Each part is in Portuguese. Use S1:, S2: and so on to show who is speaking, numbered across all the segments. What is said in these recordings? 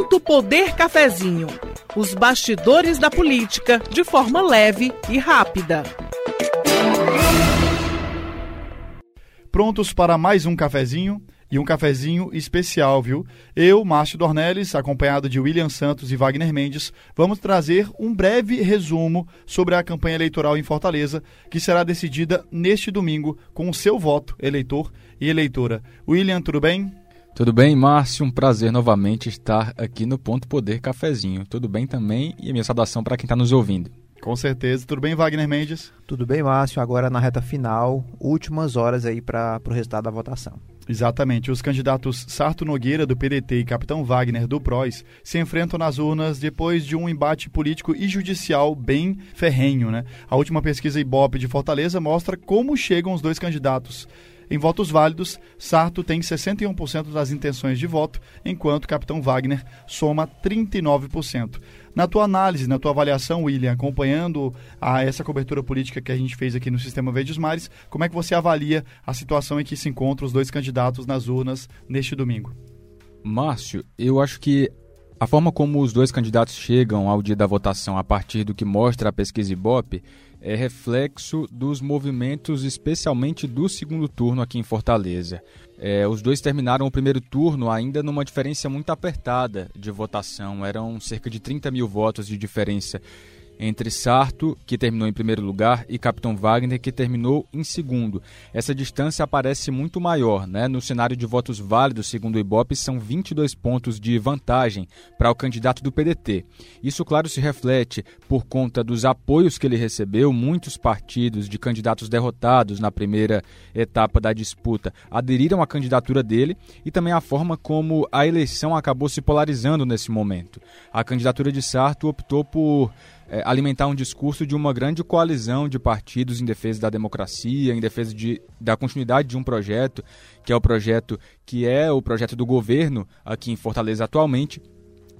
S1: Ponto Poder Cafezinho. Os bastidores da política de forma leve e rápida.
S2: Prontos para mais um cafezinho? e um cafezinho especial, viu? Eu, Márcio Dornelles, acompanhado de William Santos e Wagner Mendes, vamos trazer um breve resumo sobre a campanha eleitoral em Fortaleza, que será decidida neste domingo com o seu voto, eleitor e eleitora. William, tudo bem?
S3: Tudo bem, Márcio? Um prazer novamente estar aqui no Ponto Poder Cafezinho. Tudo bem também e a minha saudação para quem está nos ouvindo.
S2: Com certeza. Tudo bem, Wagner Mendes?
S4: Tudo bem, Márcio. Agora na reta final, últimas horas aí para o resultado da votação.
S2: Exatamente. Os candidatos Sarto Nogueira, do PDT, e Capitão Wagner, do PROS, se enfrentam nas urnas depois de um embate político e judicial bem ferrenho. Né? A última pesquisa Ibope de Fortaleza mostra como chegam os dois candidatos. Em votos válidos, Sarto tem 61% das intenções de voto, enquanto Capitão Wagner soma 39%. Na tua análise, na tua avaliação, William, acompanhando a, essa cobertura política que a gente fez aqui no Sistema Verdes Mares, como é que você avalia a situação em que se encontram os dois candidatos nas urnas neste domingo?
S3: Márcio, eu acho que a forma como os dois candidatos chegam ao dia da votação a partir do que mostra a pesquisa Ibope é reflexo dos movimentos, especialmente do segundo turno aqui em Fortaleza. É, os dois terminaram o primeiro turno ainda numa diferença muito apertada de votação. Eram cerca de 30 mil votos de diferença entre Sarto, que terminou em primeiro lugar, e Capitão Wagner, que terminou em segundo. Essa distância aparece muito maior, né? No cenário de votos válidos, segundo o Ibope, são 22 pontos de vantagem para o candidato do PDT. Isso, claro, se reflete por conta dos apoios que ele recebeu. Muitos partidos de candidatos derrotados na primeira etapa da disputa aderiram à candidatura dele e também a forma como a eleição acabou se polarizando nesse momento. A candidatura de Sarto optou por é, alimentar um discurso de uma grande coalizão de partidos em defesa da democracia, em defesa de, da continuidade de um projeto, que é o projeto que é o projeto do governo aqui em Fortaleza atualmente,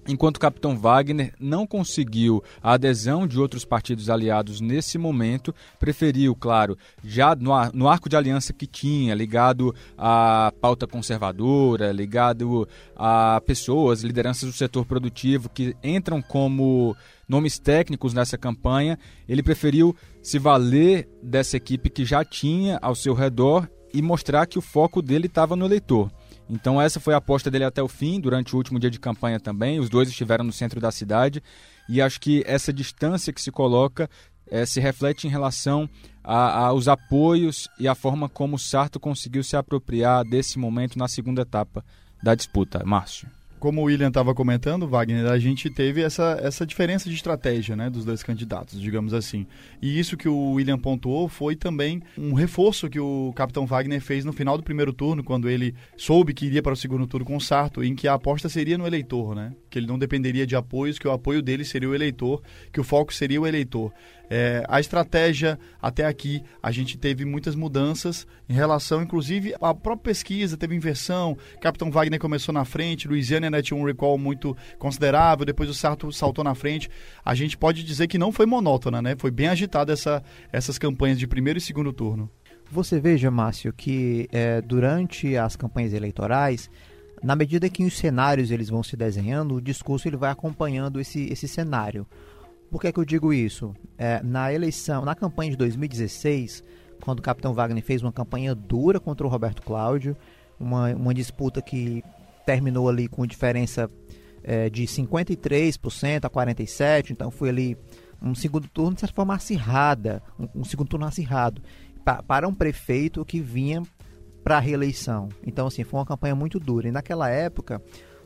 S3: enquanto o capitão Wagner não conseguiu a adesão de outros partidos aliados nesse momento, preferiu, claro, já no, arco de aliança que tinha, ligado à pauta conservadora, ligado a pessoas, lideranças do setor produtivo que entram como nomes técnicos nessa campanha, ele preferiu se valer dessa equipe que já tinha ao seu redor e mostrar que o foco dele estava no eleitor. Então essa foi a aposta dele até o fim, durante o último dia de campanha também. Os dois estiveram no centro da cidade e acho que essa distância que se coloca é, se reflete em relação aos apoios e a forma como o Sarto conseguiu se apropriar desse momento na segunda etapa da disputa. Márcio
S2: como o William estava comentando, Wagner, a gente teve essa, essa diferença de estratégia né, dos dois candidatos, digamos assim. E isso que o William pontuou foi também um reforço que o capitão Wagner fez no final do primeiro turno, quando ele soube que iria para o segundo turno com o Sarto, em que a aposta seria no eleitor, né? Que ele não dependeria de apoios, que o apoio dele seria o eleitor, que o foco seria o eleitor. É, a estratégia até aqui, a gente teve muitas mudanças em relação, inclusive, à própria pesquisa, teve inversão. Capitão Wagner começou na frente, Luiziane né, tinha um recall muito considerável, depois o Sarto saltou na frente. A gente pode dizer que não foi monótona, né? Foi bem agitada essa, essas campanhas de primeiro e segundo turno.
S4: Você veja, Márcio, que é, durante as campanhas eleitorais, na medida que os cenários eles vão se desenhando, o discurso ele vai acompanhando esse, esse cenário. Por que, é que eu digo isso? É, na eleição, na campanha de 2016, quando o capitão Wagner fez uma campanha dura contra o Roberto Cláudio, uma, uma disputa que terminou ali com diferença é, de 53% a 47%, então foi ali um segundo turno de certa forma acirrada, um, um segundo turno acirrado, pa, para um prefeito que vinha para a reeleição. Então, assim, foi uma campanha muito dura. E naquela época,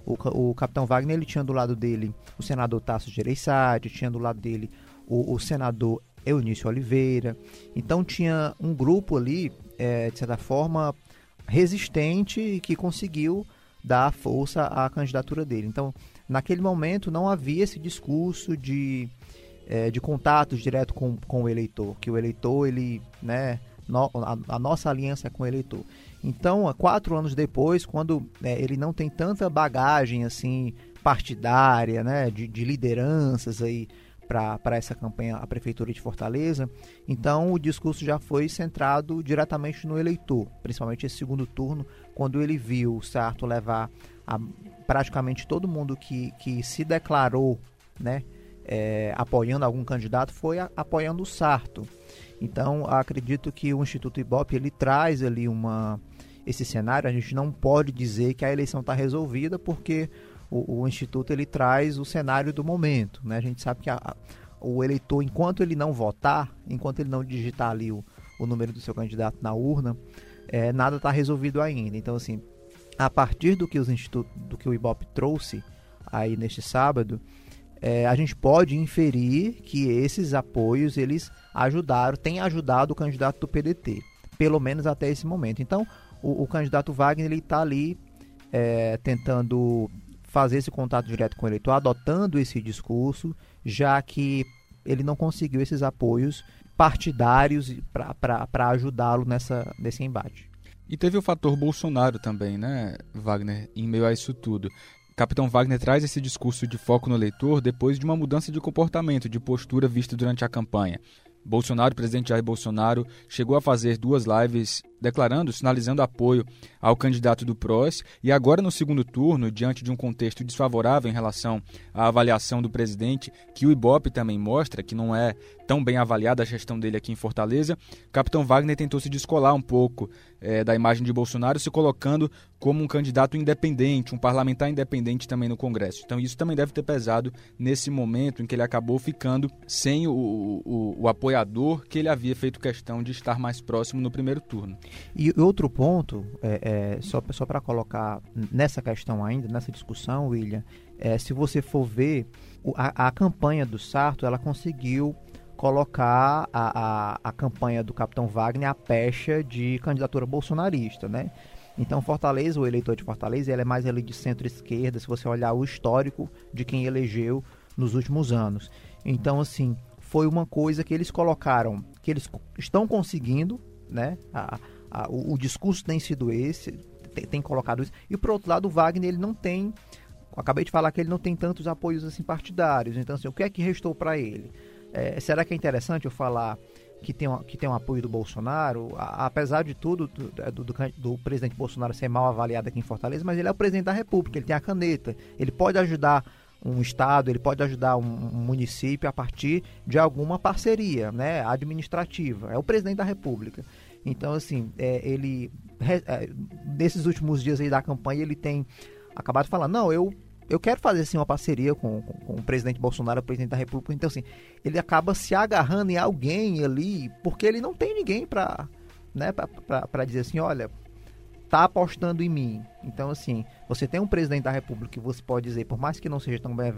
S4: o, o capitão Wagner ele tinha do lado dele o senador Tasso Gereissati, tinha do lado dele o, o senador Eunício Oliveira. Então tinha um grupo ali, é, de certa forma, resistente que conseguiu dar força à candidatura dele. Então, naquele momento não havia esse discurso de, é, de contatos direto com, com o eleitor, que o eleitor, ele, né, no, a, a, nossa aliança é com o eleitor. Então, quatro anos depois, quando é, ele não tem tanta bagagem assim partidária, né, de, de lideranças aí para essa campanha a prefeitura de Fortaleza, então o discurso já foi centrado diretamente no eleitor, principalmente esse segundo turno, quando ele viu o Sarto levar a praticamente todo mundo que, que se declarou, né, é, apoiando algum candidato foi a, apoiando o Sarto. Então, acredito que o Instituto Ibope ele traz ali uma esse cenário. A gente não pode dizer que a eleição está resolvida porque o, o, Instituto ele traz o cenário do momento. Né? A gente sabe que a, o eleitor, enquanto ele não votar, enquanto ele não digitar ali o, o número do seu candidato na urna, é, nada está resolvido ainda. Então, assim, a partir do que, os do que o Ibope trouxe aí neste sábado, é, a gente pode inferir que esses apoios eles ajudaram, têm ajudado o candidato do PDT, pelo menos até esse momento. Então, o, o candidato Wagner ele está ali é, tentando fazer esse contato direto com o eleitor, adotando esse discurso, já que ele não conseguiu esses apoios partidários para ajudá-lo nessa nesse embate.
S3: E teve o fator Bolsonaro também, né, Wagner, em meio a isso tudo. Capitão Wagner traz esse discurso de foco no eleitor depois de uma mudança de comportamento, de postura vista durante a campanha. Bolsonaro, presidente Jair Bolsonaro, chegou a fazer duas lives declarando, sinalizando apoio ao candidato do PROS e agora no segundo turno, diante de um contexto desfavorável em relação à avaliação do presidente, que o Ibope também mostra que não é tão bem avaliada a gestão dele aqui em Fortaleza, capitão Wagner tentou se descolar um pouco é, da imagem de Bolsonaro, se colocando como um candidato independente, um parlamentar independente também no Congresso. Então isso também deve ter pesado nesse momento em que ele acabou ficando sem o, o, o apoiador que ele havia feito questão de estar mais próximo no primeiro turno.
S4: E outro ponto, é, é, só, só para colocar nessa questão ainda, nessa discussão, William, é, se você for ver, a, a campanha do Sarto, ela conseguiu colocar a, a, a campanha do Capitão Wagner a pecha de candidatura bolsonarista, né? Então, Fortaleza, o eleitor de Fortaleza, ele é mais ali de centro-esquerda, se você olhar o histórico de quem elegeu nos últimos anos. Então, assim, foi uma coisa que eles colocaram, que eles estão conseguindo, né? A, a, o, o, discurso tem sido esse, tem, tem, colocado isso. E por outro lado, o Wagner ele não tem, acabei de falar que ele não tem tantos apoios assim partidários. Então, assim, o que é que restou para ele? É, será que é interessante eu falar que tem, um, que tem um apoio do Bolsonaro, a, apesar de tudo, do, do, do, do, presidente Bolsonaro ser mal avaliado aqui em Fortaleza, mas ele é o presidente da República, ele tem a caneta, ele pode ajudar um estado, ele pode ajudar um, um município a partir de alguma parceria né, administrativa. É o presidente da República. Então, assim, é, ele, é, nesses últimos dias aí da campanha, ele tem acabado de falar, não, eu, eu quero fazer assim, uma parceria com, com, com, o presidente Bolsonaro, o presidente da República. Então, assim, ele acaba se agarrando em alguém ali, porque ele não tem ninguém para né, para dizer assim, olha, tá apostando em mim. Então, assim, você tem um presidente da República que você pode dizer, por mais que não seja tão bem,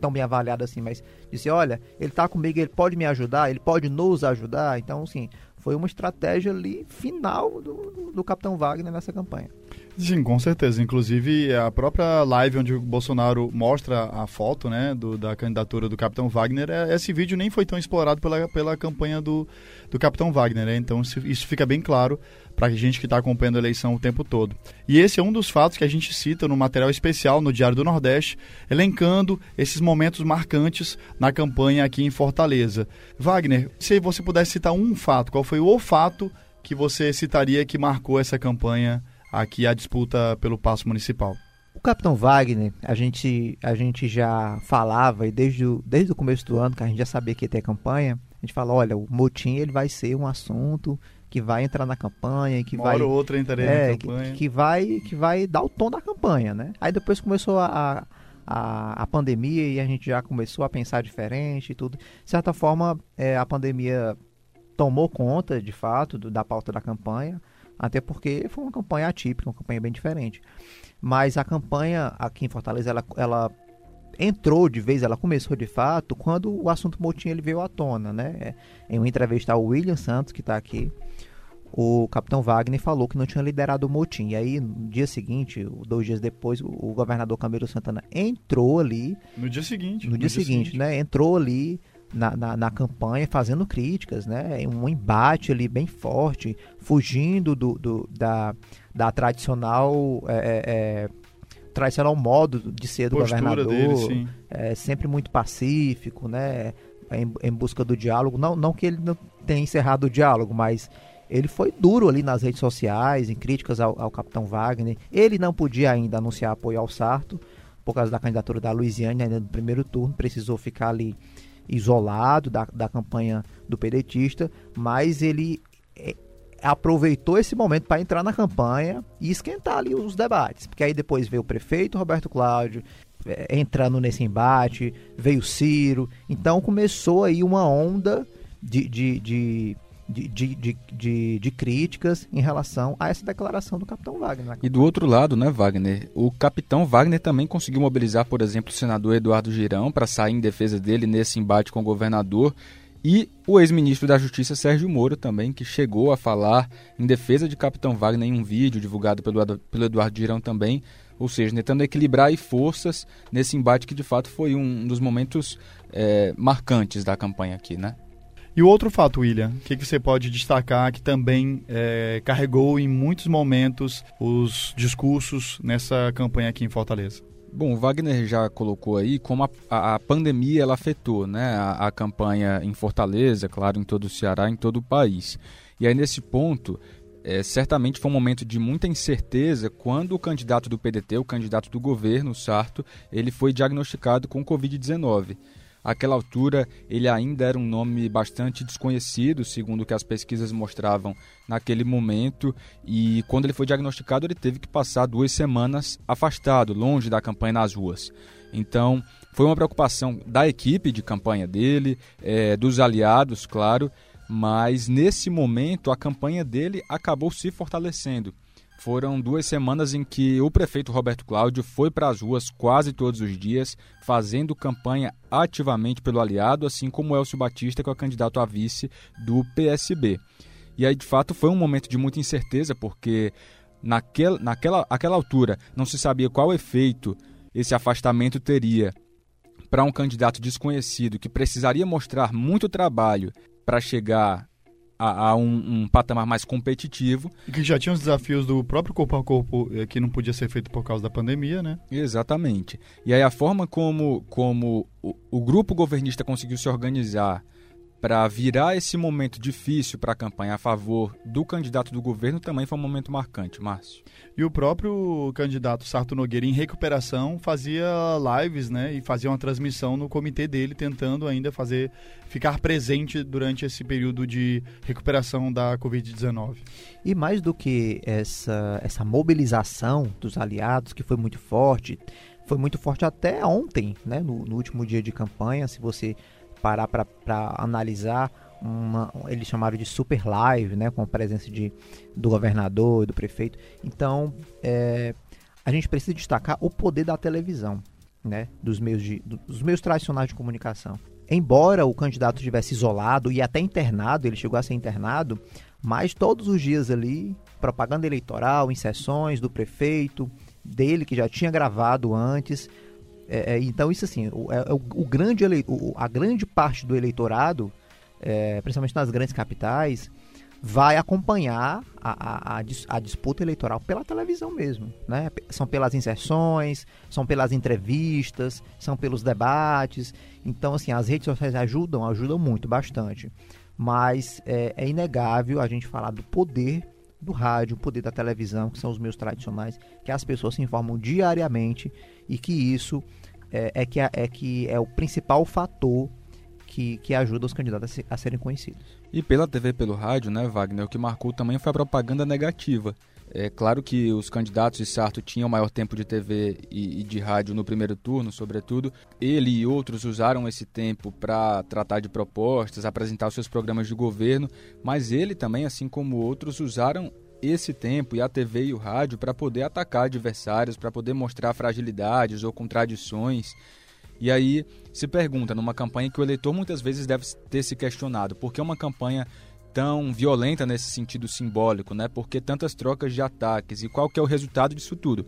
S4: tão bem avaliado assim, mas dizer, olha, ele tá comigo, ele pode me ajudar, ele pode nos ajudar. Então, assim, foi uma estratégia ali final do, do Capitão Wagner nessa campanha.
S2: Sim, com certeza. Inclusive, a própria live onde o Bolsonaro mostra a foto né, do, da candidatura do Capitão Wagner, é, esse vídeo nem foi tão explorado pela, pela campanha do, do Capitão Wagner. Né? Então, isso fica bem claro para a gente que está acompanhando a eleição o tempo todo. E esse é um dos fatos que a gente cita no material especial no Diário do Nordeste, elencando esses momentos marcantes na campanha aqui em Fortaleza. Wagner, se você pudesse citar um fato, qual foi o fato que você citaria que marcou essa campanha aqui, a disputa pelo passo municipal?
S4: O Capitão Wagner, a gente, a gente já falava, e desde o, desde o começo do ano, que a gente já sabia que ia ter campanha, a gente fala, olha, o motim ele vai ser um assunto que vai entrar na campanha, que Uma vai
S2: ou outra entrarei é, na campanha.
S4: Que, que, vai que vai dar o tom da campanha, né? Aí depois começou a, a, a pandemia e a gente já começou a pensar diferente e tudo. De certa forma, é, a pandemia tomou conta, de fato, do, da pauta da campanha, até porque foi uma campanha atípica, uma campanha bem diferente. Mas a campanha aqui em Fortaleza, ela, ela entrou de vez, ela começou de fato, quando o assunto motim ele veio à tona, né? Em uma entrevista ao William Santos, que está aqui, o capitão Wagner falou que não tinha liderado o motim. E aí, no dia seguinte, dois dias depois, o governador Camilo Santana entrou ali.
S2: No dia seguinte.
S4: No, no dia, dia seguinte, seguinte, né? Entrou ali na, na, na, campanha fazendo críticas, né? Um embate ali bem forte, fugindo do, do da, da tradicional. É, é, é tradicional modo de ser do Postura governador, dele, é, sempre muito pacífico, né? Em, em, busca do diálogo. Não, não que ele não tenha encerrado o diálogo, mas ele foi duro ali nas redes sociais, em críticas ao, ao capitão Wagner. Ele não podia ainda anunciar apoio ao Sarto, por causa da candidatura da Luiziane ainda no primeiro turno, precisou ficar ali isolado da, da campanha do pedetista, mas ele é, aproveitou esse momento para entrar na campanha e esquentar ali os debates, porque aí depois veio o prefeito Roberto Cláudio é, entrando nesse embate, veio Ciro, então começou aí uma onda de, de, de de, de, de, de, críticas em relação a essa declaração do capitão Wagner.
S3: E do outro lado, né, Wagner? O capitão Wagner também conseguiu mobilizar, por exemplo, o senador Eduardo Girão para sair em defesa dele nesse embate com o governador. E o ex-ministro da Justiça, Sérgio Moro, também, que chegou a falar em defesa de Capitão Wagner em um vídeo divulgado pelo, pelo Eduardo Girão também. Ou seja, tentando equilibrar forças nesse embate que de fato foi um dos momentos é, marcantes da campanha aqui, né?
S2: E o outro fato, William, o que, que, você pode destacar que também é, carregou em muitos momentos os discursos nessa campanha aqui em Fortaleza?
S3: Bom, o Wagner já colocou aí como a, a, pandemia ela afetou né, a, a, campanha em Fortaleza, claro, em todo o Ceará, em todo o país. E aí, nesse ponto, é, certamente foi um momento de muita incerteza quando o candidato do PDT, o candidato do governo, o Sarto, ele foi diagnosticado com Covid-19. Aquela altura, ele ainda era um nome bastante desconhecido, segundo o que as pesquisas mostravam naquele momento, e quando ele foi diagnosticado, ele teve que passar duas semanas afastado, longe da campanha nas ruas. Então, foi uma preocupação da equipe de campanha dele, é, dos aliados, claro, mas nesse momento a campanha dele acabou se fortalecendo. Foram duas semanas em que o prefeito Roberto Cláudio foi para as ruas quase todos os dias, fazendo campanha ativamente pelo aliado, assim como Elcio Batista, que é o candidato a vice do PSB. E aí, de fato, foi um momento de muita incerteza, porque naquela, naquela aquela altura não se sabia qual efeito esse afastamento teria para um candidato desconhecido que precisaria mostrar muito trabalho para chegar a, a um, um, patamar mais competitivo.
S2: E que já tinha os desafios do próprio corpo a corpo eh, que não podia ser feito por causa da pandemia, né?
S3: Exatamente. E aí a forma como, como o, o grupo governista conseguiu se organizar para virar esse momento difícil para a campanha a favor do candidato do governo também foi um momento marcante, Márcio.
S2: E o próprio candidato Sarto Nogueira, em recuperação, fazia lives né, e fazia uma transmissão no comitê dele, tentando ainda fazer ficar presente durante esse período de recuperação da Covid-19.
S4: E mais do que essa, essa mobilização dos aliados, que foi muito forte, foi muito forte até ontem, né, no, no último dia de campanha, se você parar para analisar uma, eles chamaram de super live, né, com a presença de, do governador e do prefeito. Então, é, a gente precisa destacar o poder da televisão, né, dos meios, de, dos meios tradicionais de comunicação. Embora o candidato estivesse isolado e até internado, ele chegou a ser internado, mas todos os dias ali, propaganda eleitoral, em sessões do prefeito, dele que já tinha gravado antes, é, é, então, isso assim, o, é, o, o grande o, a grande parte do eleitorado, é, principalmente nas grandes capitais, vai acompanhar a, a, a, disputa eleitoral pela televisão mesmo. Né? São pelas inserções, são pelas entrevistas, são pelos debates. Então, assim, as redes sociais ajudam, ajudam muito, bastante. Mas é, é inegável a gente falar do poder do rádio, o poder da televisão, que são os meios tradicionais, que as pessoas se informam diariamente e que isso é, é que, é, que é o principal fator que, que ajuda os candidatos a, se, a, serem conhecidos.
S3: E pela TV pelo rádio, né, Wagner, o que marcou também foi a propaganda negativa. É claro que os candidatos de Sarto tinham maior tempo de TV e, de rádio no primeiro turno, sobretudo. Ele e outros usaram esse tempo para tratar de propostas, apresentar os seus programas de governo, mas ele também, assim como outros, usaram esse tempo e a TV e o rádio para poder atacar adversários, para poder mostrar fragilidades ou contradições. E aí se pergunta, numa campanha que o eleitor muitas vezes deve ter se questionado, por que uma campanha tão violenta nesse sentido simbólico, né? Por que tantas trocas de ataques e qual que é o resultado disso tudo?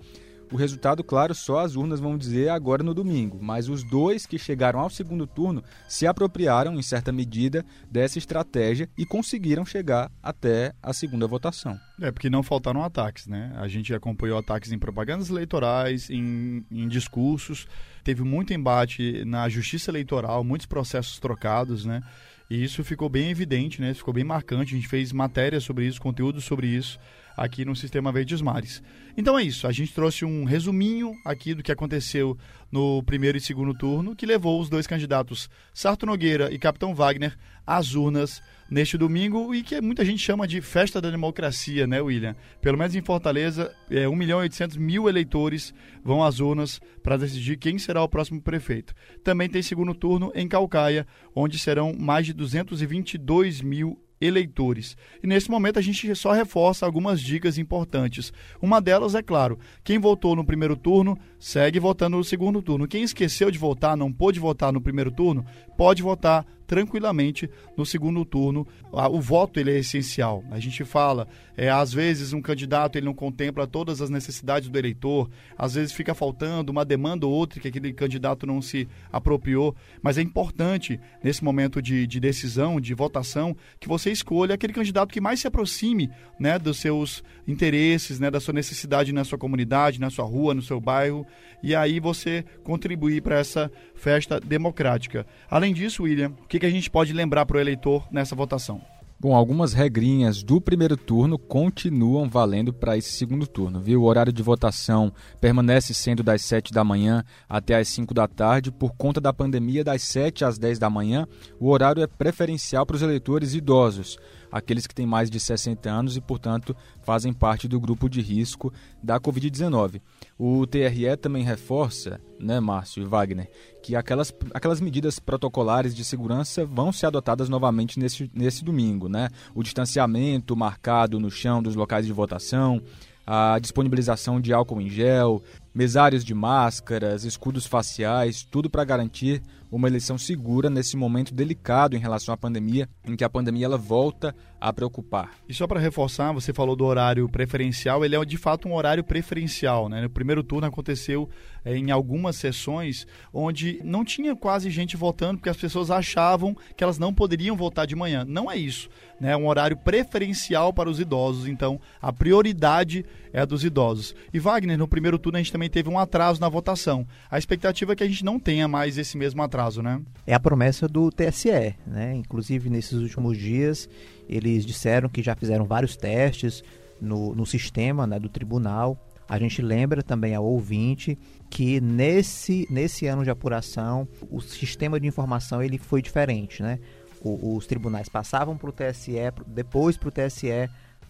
S3: O resultado, claro, só as urnas vão dizer agora no domingo, mas os dois que chegaram ao segundo turno se apropriaram, em certa medida, dessa estratégia e conseguiram chegar até a segunda votação.
S2: É, porque não faltaram ataques, né? A gente acompanhou ataques em propagandas eleitorais, em, em discursos, teve muito embate na justiça eleitoral, muitos processos trocados, né? E isso ficou bem evidente, né? Ficou bem marcante. A gente fez matéria sobre isso, conteúdo sobre isso aqui no Sistema Verdes Mares. Então é isso, a gente trouxe um resuminho aqui do que aconteceu no primeiro e segundo turno, que levou os dois candidatos, Sarto Nogueira e Capitão Wagner, às urnas neste domingo e que muita gente chama de festa da democracia, né, William? Pelo menos em Fortaleza, é, 1 milhão e 800 mil eleitores vão às urnas para decidir quem será o próximo prefeito. Também tem segundo turno em Calcaia, onde serão mais de 222 mil eleitores. E nesse momento a gente só reforça algumas dicas importantes. Uma delas é claro, quem votou no primeiro turno segue votando no segundo turno. Quem esqueceu de votar, não pôde votar no primeiro turno, pode votar tranquilamente no segundo turno. O voto ele é essencial. A gente fala, é, às vezes um candidato ele não contempla todas as necessidades do eleitor, às vezes fica faltando uma demanda ou outra que aquele candidato não se apropriou, mas é importante nesse momento de, de decisão, de votação, que você escolha aquele candidato que mais se aproxime né, dos seus interesses, né, da sua necessidade na sua comunidade, na sua rua, no seu bairro, e aí você contribuir para essa festa democrática. Além disso, William, o que, que a gente pode lembrar para o eleitor nessa votação?
S3: Bom, algumas regrinhas do primeiro turno continuam valendo para esse segundo turno, viu? O horário de votação permanece sendo das 7 da manhã até as 5 da tarde. Por conta da pandemia, das 7 às 10 da manhã, o horário é preferencial para os eleitores idosos aqueles que têm mais de 60 anos e, portanto, fazem parte do grupo de risco da Covid-19. O TRE também reforça, né, Márcio e Wagner, que aquelas, aquelas medidas protocolares de segurança vão ser adotadas novamente nesse, nesse domingo. Né? O distanciamento marcado no chão dos locais de votação, a disponibilização de álcool em gel, mesários de máscaras, escudos faciais, tudo para garantir uma eleição segura nesse momento delicado em relação à pandemia, em que a pandemia ela volta a preocupar.
S2: E só para reforçar, você falou do horário preferencial, ele é de fato um horário preferencial. Né? No primeiro turno aconteceu é, em algumas sessões onde não tinha quase gente votando porque as pessoas achavam que elas não poderiam votar de manhã. Não é isso. Né? É um horário preferencial para os idosos, então a prioridade é a dos idosos. E Wagner, no primeiro turno a gente também teve um atraso na votação. A expectativa é que a gente não tenha mais esse mesmo atraso, né?
S4: É a promessa do TSE, né? Inclusive nesses últimos dias eles disseram que já fizeram vários testes no, no sistema né, do tribunal. A gente lembra também ao ouvinte que nesse, nesse ano de apuração o sistema de informação ele foi diferente, né? O, os tribunais passavam para o TSE, depois para o TSE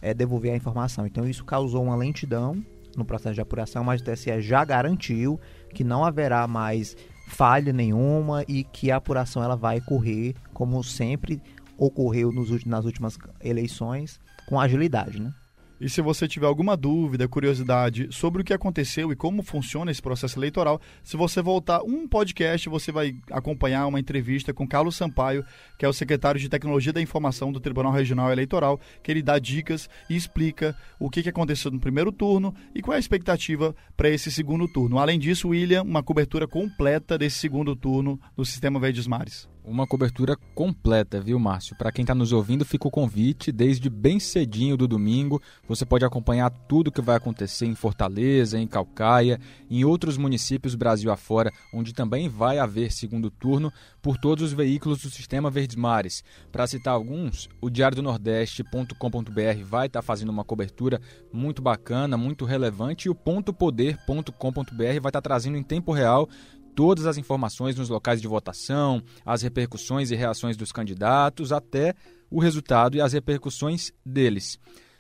S4: é, devolver a informação. Então isso causou uma lentidão no processo de apuração, mas o TSE já garantiu que não haverá mais falha nenhuma e que a apuração ela vai correr como sempre ocorreu nos, nas últimas eleições com agilidade, né?
S2: E se você tiver alguma dúvida, curiosidade sobre o que aconteceu e como funciona esse processo eleitoral, se você voltar um podcast, você vai acompanhar uma entrevista com Carlos Sampaio, que é o secretário de Tecnologia da Informação do Tribunal Regional Eleitoral, que ele dá dicas e explica o que aconteceu no primeiro turno e qual é a expectativa para esse segundo turno. Além disso, William, uma cobertura completa desse segundo turno no Sistema Verdes Mares.
S3: Uma cobertura completa, viu, Márcio? Para quem está nos ouvindo, fica o convite. Desde bem cedinho do domingo, você pode acompanhar tudo o que vai acontecer em Fortaleza, em Calcaia, em outros municípios Brasil afora, onde também vai haver segundo turno por todos os veículos do Sistema Verdes Mares. Para citar alguns, o Diário do Nordeste.com.br vai estar tá fazendo uma cobertura muito bacana, muito relevante, e o pontopoder.com.br vai estar tá trazendo em tempo real todas as informações nos locais de votação, as repercussões e reações dos candidatos, até o resultado e as repercussões deles.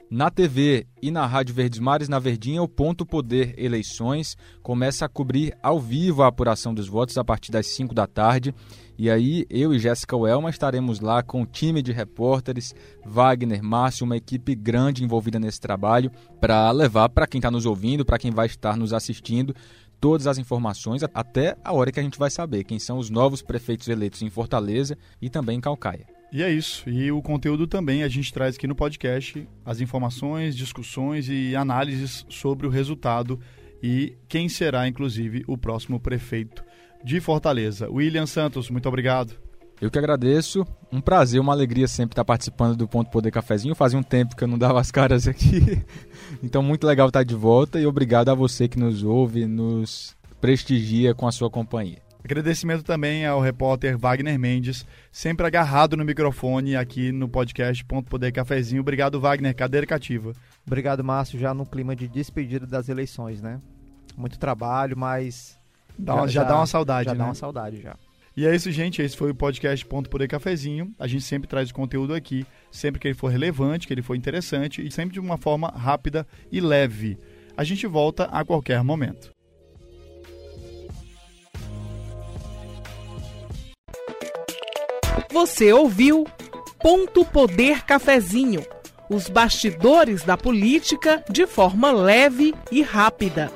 S3: Na TV e na Rádio Verdes Mares, na Verdinha, o Ponto Poder Eleições começa a cobrir ao vivo a apuração dos votos a partir das 5 da tarde. E aí, eu e Jéssica Welma estaremos lá com o time de repórteres, Wagner, Márcio, uma equipe grande envolvida nesse trabalho, para levar para quem está nos ouvindo, para quem vai estar nos assistindo, todas as informações até a hora que a gente vai saber quem são os novos prefeitos eleitos em Fortaleza e também em Calcaia.
S2: E é isso. E o conteúdo também a gente traz aqui no podcast as informações, discussões e análises sobre o resultado e quem será, inclusive, o próximo prefeito de Fortaleza. William Santos, muito obrigado.
S3: Eu que agradeço. Um prazer, uma alegria sempre estar participando do Ponto Poder Cafezinho. Fazia um tempo que eu não dava as caras aqui. Então, muito legal estar de volta e obrigado a você que nos ouve, nos prestigia com a sua companhia.
S2: Agradecimento também ao repórter Wagner Mendes, sempre agarrado no microfone aqui no podcast Ponto Poder Cafezinho. Obrigado, Wagner, cadeira cativa.
S4: Obrigado, Márcio, já no clima de despedida das eleições, né? Muito trabalho, mas.
S2: Dá, já, já, dá uma saudade,
S4: já
S2: né?
S4: dá uma saudade já.
S2: E é isso, gente. Esse foi o podcast Ponto Poder Cafezinho. A gente sempre traz o conteúdo aqui, sempre que ele for relevante, que ele for interessante e sempre de uma forma rápida e leve. A gente volta a qualquer momento.
S1: Você ouviu Ponto Poder Cafezinho os bastidores da política de forma leve e rápida.